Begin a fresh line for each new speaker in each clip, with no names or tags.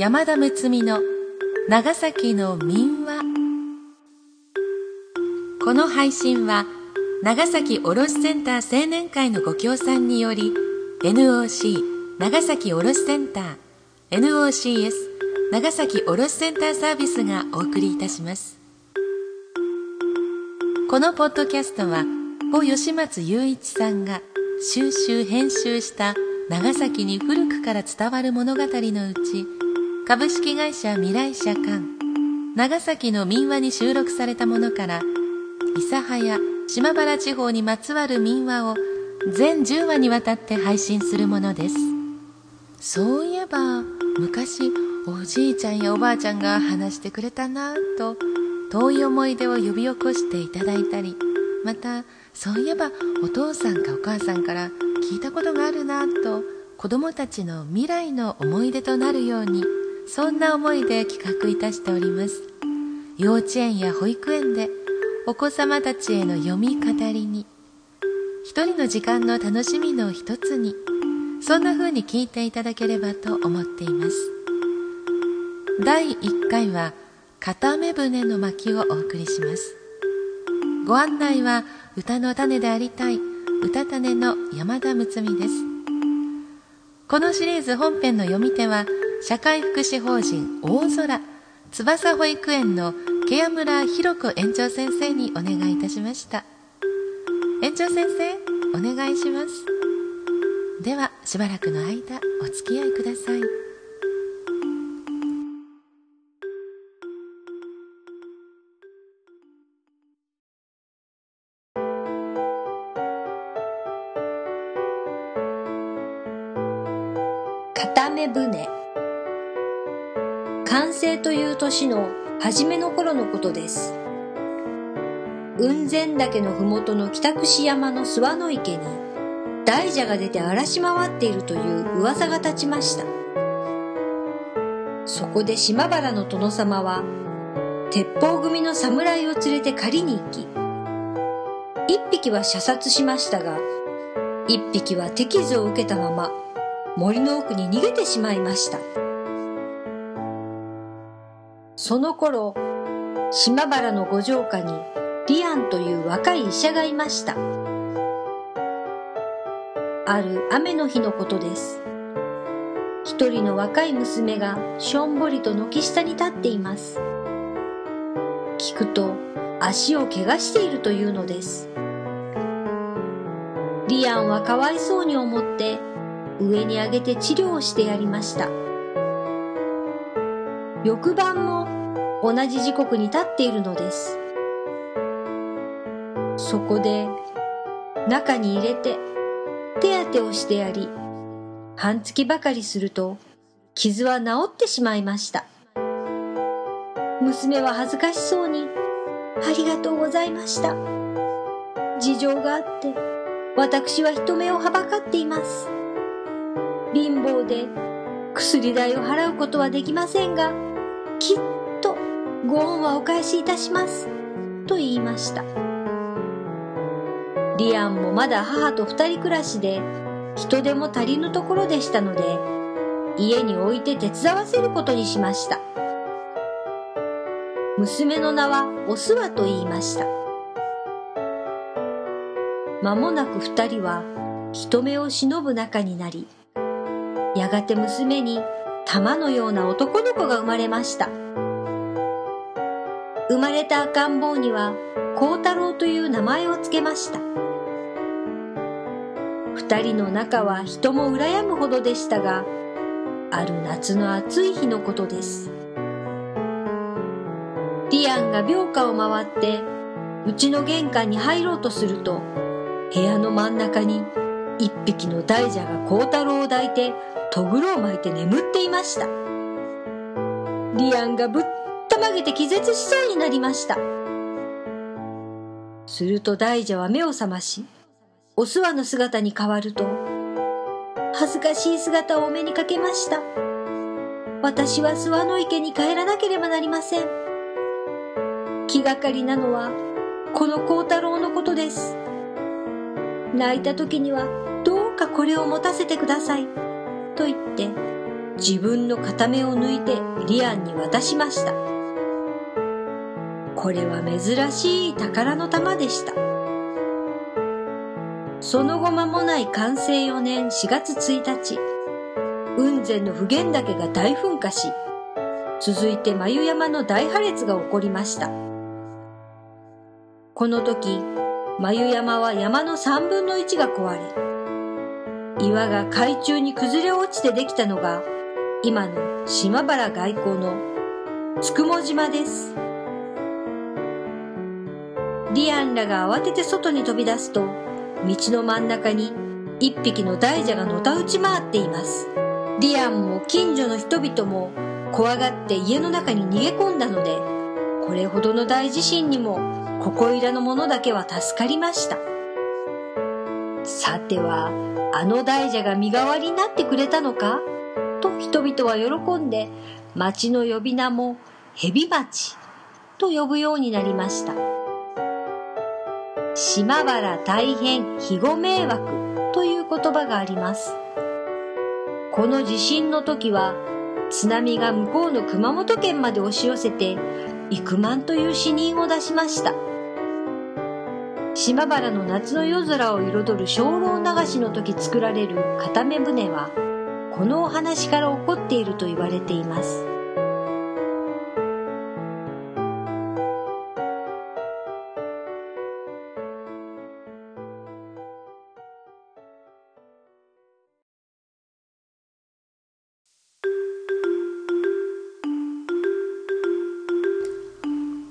山田睦美の長崎の民話。この配信は長崎卸センター青年会のご協賛により NOC 長崎卸センター NOCS 長崎卸センターサービスがお送りいたします。このポッドキャストは故吉松雄一さんが収集編集した長崎に古くから伝わる物語のうち株式会社未来社館。長崎の民話に収録されたものから諫早島原地方にまつわる民話を全10話にわたって配信するものです。そういえば昔おじいちゃんやおばあちゃんが話してくれたなと遠い思い出を呼び起こしていただいたりまたそういえばお父さんかお母さんから聞いたことがあるなと子供たちの未来の思い出となるようにそんな思いで企画いたしております。幼稚園や保育園でお子様たちへの読み語りに一人の時間の楽しみの一つにそんな風に聞いていただければと思っています。第1回は片目船の巻をお送りします。ご案内は歌の種でありたい歌種の山田睦美です。このシリーズ本編の読み手は社会福祉法人大空翼保育園のケ谷村弘子園長先生にお願いいたしました。園長先生お願いします。ではしばらくの間お付き合いください。
片目船。完成という年の初めの頃のことです。雲仙岳の麓の北串山の諏訪の池に大蛇が出て荒らし回っているという噂が立ちました。そこで島原の殿様は鉄砲組の侍を連れて狩りに行き一匹は射殺しましたが一匹は手傷を受けたまま森の奥に逃げてしまいました。その頃島原の五城下にリアンという若い医者がいました。ある雨の日のことです。一人の若い娘がしょんぼりと軒下に立っています。聞くと足を怪我しているというのです。リアンはかわいそうに思って上に上げて治療をしてやりました。翌晩も同じ時刻に立っているのです。そこで中に入れて手当てをしてやり半月ばかりすると傷は治ってしまいました。娘は恥ずかしそうに「ありがとうございました」事情があって私は人目をはばかっています。貧乏で薬代を払うことはできませんがきっとご恩はお返しいたします。と言いました。リアンもまだ母と二人暮らしで人手も足りぬところでしたので家に置いて手伝わせることにしました。娘の名はおすわと言いました。間もなく二人は人目を忍ぶ仲になりやがて娘に玉のような男の子が生まれました。生まれた赤ん坊には孝太郎という名前を付けました。二人の仲は人も羨むほどでしたがある夏の暑い日のことです。リアンが病家を回ってうちの玄関に入ろうとすると部屋の真ん中に一匹の大蛇が孝太郎を抱いてとぐろを巻いて眠っていました。リアンがぶったまげて気絶しそうになりました。すると大蛇は目を覚ましお諏訪の姿に変わると恥ずかしい姿をお目にかけました。私は諏訪の池に帰らなければなりません。気がかりなのはこの孝太郎のことです。泣いた時にはどうかこれを持たせてください。と言って自分の片目を抜いてリアンに渡しました。これは珍しい宝の玉でした。その後間もない完成4年4月1日、雲仙の普賢岳が大噴火し、続いて眉山の大破裂が起こりました。この時、眉山は山の3分の1が壊れ、岩が海中に崩れ落ちてできたのが、今の島原外交のつくも島です。リアンらが慌てて外に飛び出すと、道の真ん中に一匹の大蛇がのたうち回っています。リアンも近所の人々も怖がって家の中に逃げ込んだので、これほどの大地震にもここいらの者だけは助かりました。さては、あの大蛇が身代わりになってくれたのか？と人々は喜んで、町の呼び名も蛇町と呼ぶようになりました。島原大変肥後迷惑という言葉があります。この地震の時は津波が向こうの熊本県まで押し寄せて幾万という死人を出しました。島原の夏の夜空を彩る精霊流しの時作られる片目船はこのお話から起こっていると言われています。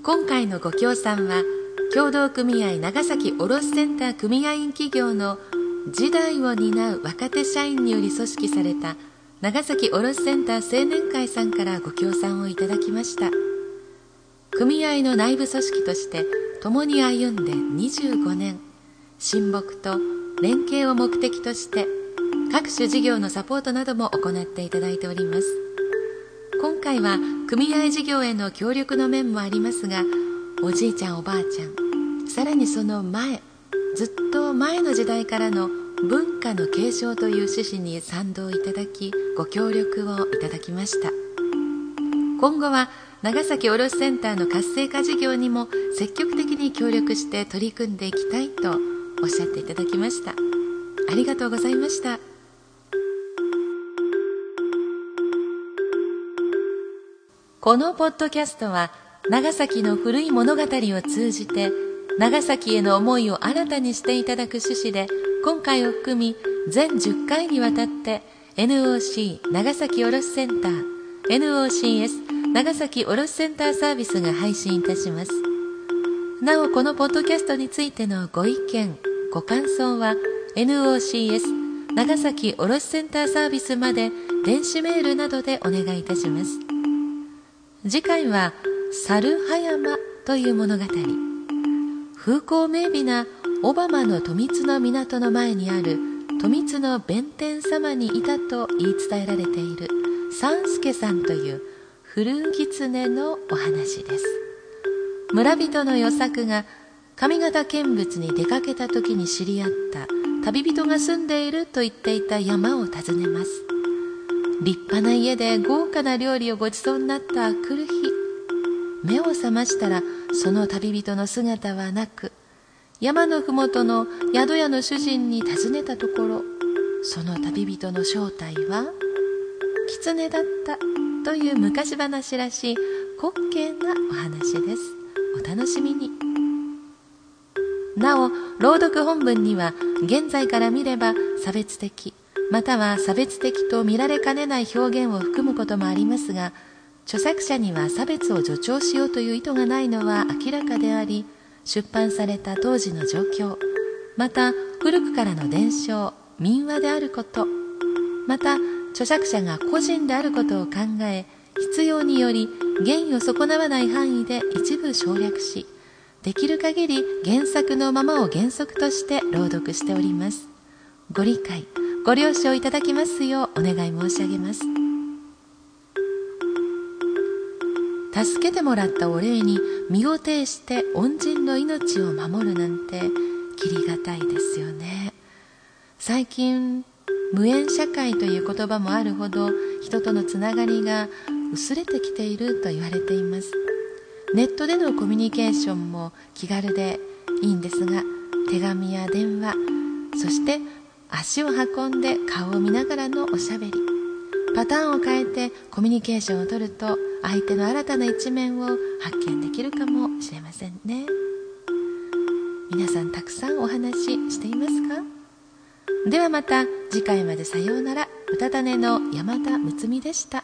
今回のご協賛は協同組合長崎卸センター組合員企業の時代を担う若手社員により組織された長崎卸センター青年会さんからご協賛をいただきました。組合の内部組織として共に歩んで25年親睦と連携を目的として各種事業のサポートなども行っていただいております。今回は組合事業への協力の面もありますがおじいちゃんおばあちゃん。さらにその前ずっと前の時代からの文化の継承という趣旨に賛同いただきご協力をいただきました。今後は長崎卸センターの活性化事業にも積極的に協力して取り組んでいきたいとおっしゃっていただきました。ありがとうございました。このポッドキャストは長崎の古い物語を通じて長崎への思いを新たにしていただく趣旨で今回を含み全10回にわたって NOC 長崎卸センター NOCS 長崎卸センターサービスが配信いたします。なおこのポッドキャストについてのご意見ご感想は NOCS 長崎卸センターサービスまで電子メールなどでお願いいたします。次回は猿葉山という物語。風光明媚な小浜の富津の港の前にある富津の弁天様にいたと言い伝えられている三助さんという古狐のお話です。村人の与作が上方見物に出かけた時に知り合った旅人が住んでいると言っていた山を訪ねます。立派な家で豪華な料理をごちそうになった来る日目を覚ましたらその旅人の姿はなく山の麓の宿屋の主人に尋ねたところその旅人の正体は狐だったという昔話らしい滑稽なお話です。お楽しみに。なお朗読本文には現在から見れば差別的または差別的と見られかねない表現を含むこともありますが著作者には差別を助長しようという意図がないのは明らかであり出版された当時の状況また古くからの伝承民話であることまた著作者が個人であることを考え必要により原意を損なわない範囲で一部省略しできる限り原作のままを原則として朗読しております。ご理解ご了承いただきますようお願い申し上げます。助けてもらったお礼に身を挺して恩人の命を守るなんてきりがたいですよね。最近無縁社会という言葉もあるほど人とのつながりが薄れてきていると言われています。ネットでのコミュニケーションも気軽でいいんですが手紙や電話そして足を運んで顔を見ながらのおしゃべり。パターンを変えてコミュニケーションをとると相手の新たな一面を発見できるかもしれませんね。皆さんたくさんお話ししていますか？ではまた次回までさようなら。歌種の山田睦美でした。